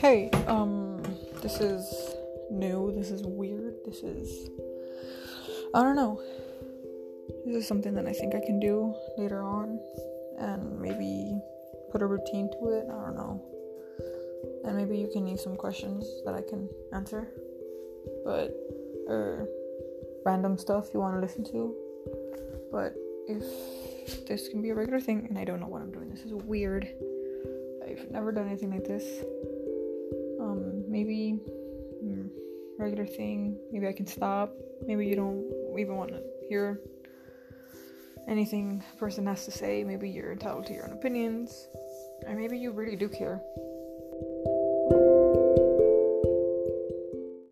Hey, um, this is new. This is weird. This is. I don't know. This is something that I think I can do later on and maybe put a routine to it. I don't know. And maybe you can leave some questions that I can answer. But, or random stuff you want to listen to. But if this can be a regular thing, and I don't know what I'm doing, this is weird. I've never done anything like this. Regular thing. Maybe I can stop. Maybe you don't even want to hear anything a person has to say. Maybe you're entitled to your own opinions, or maybe you really do care.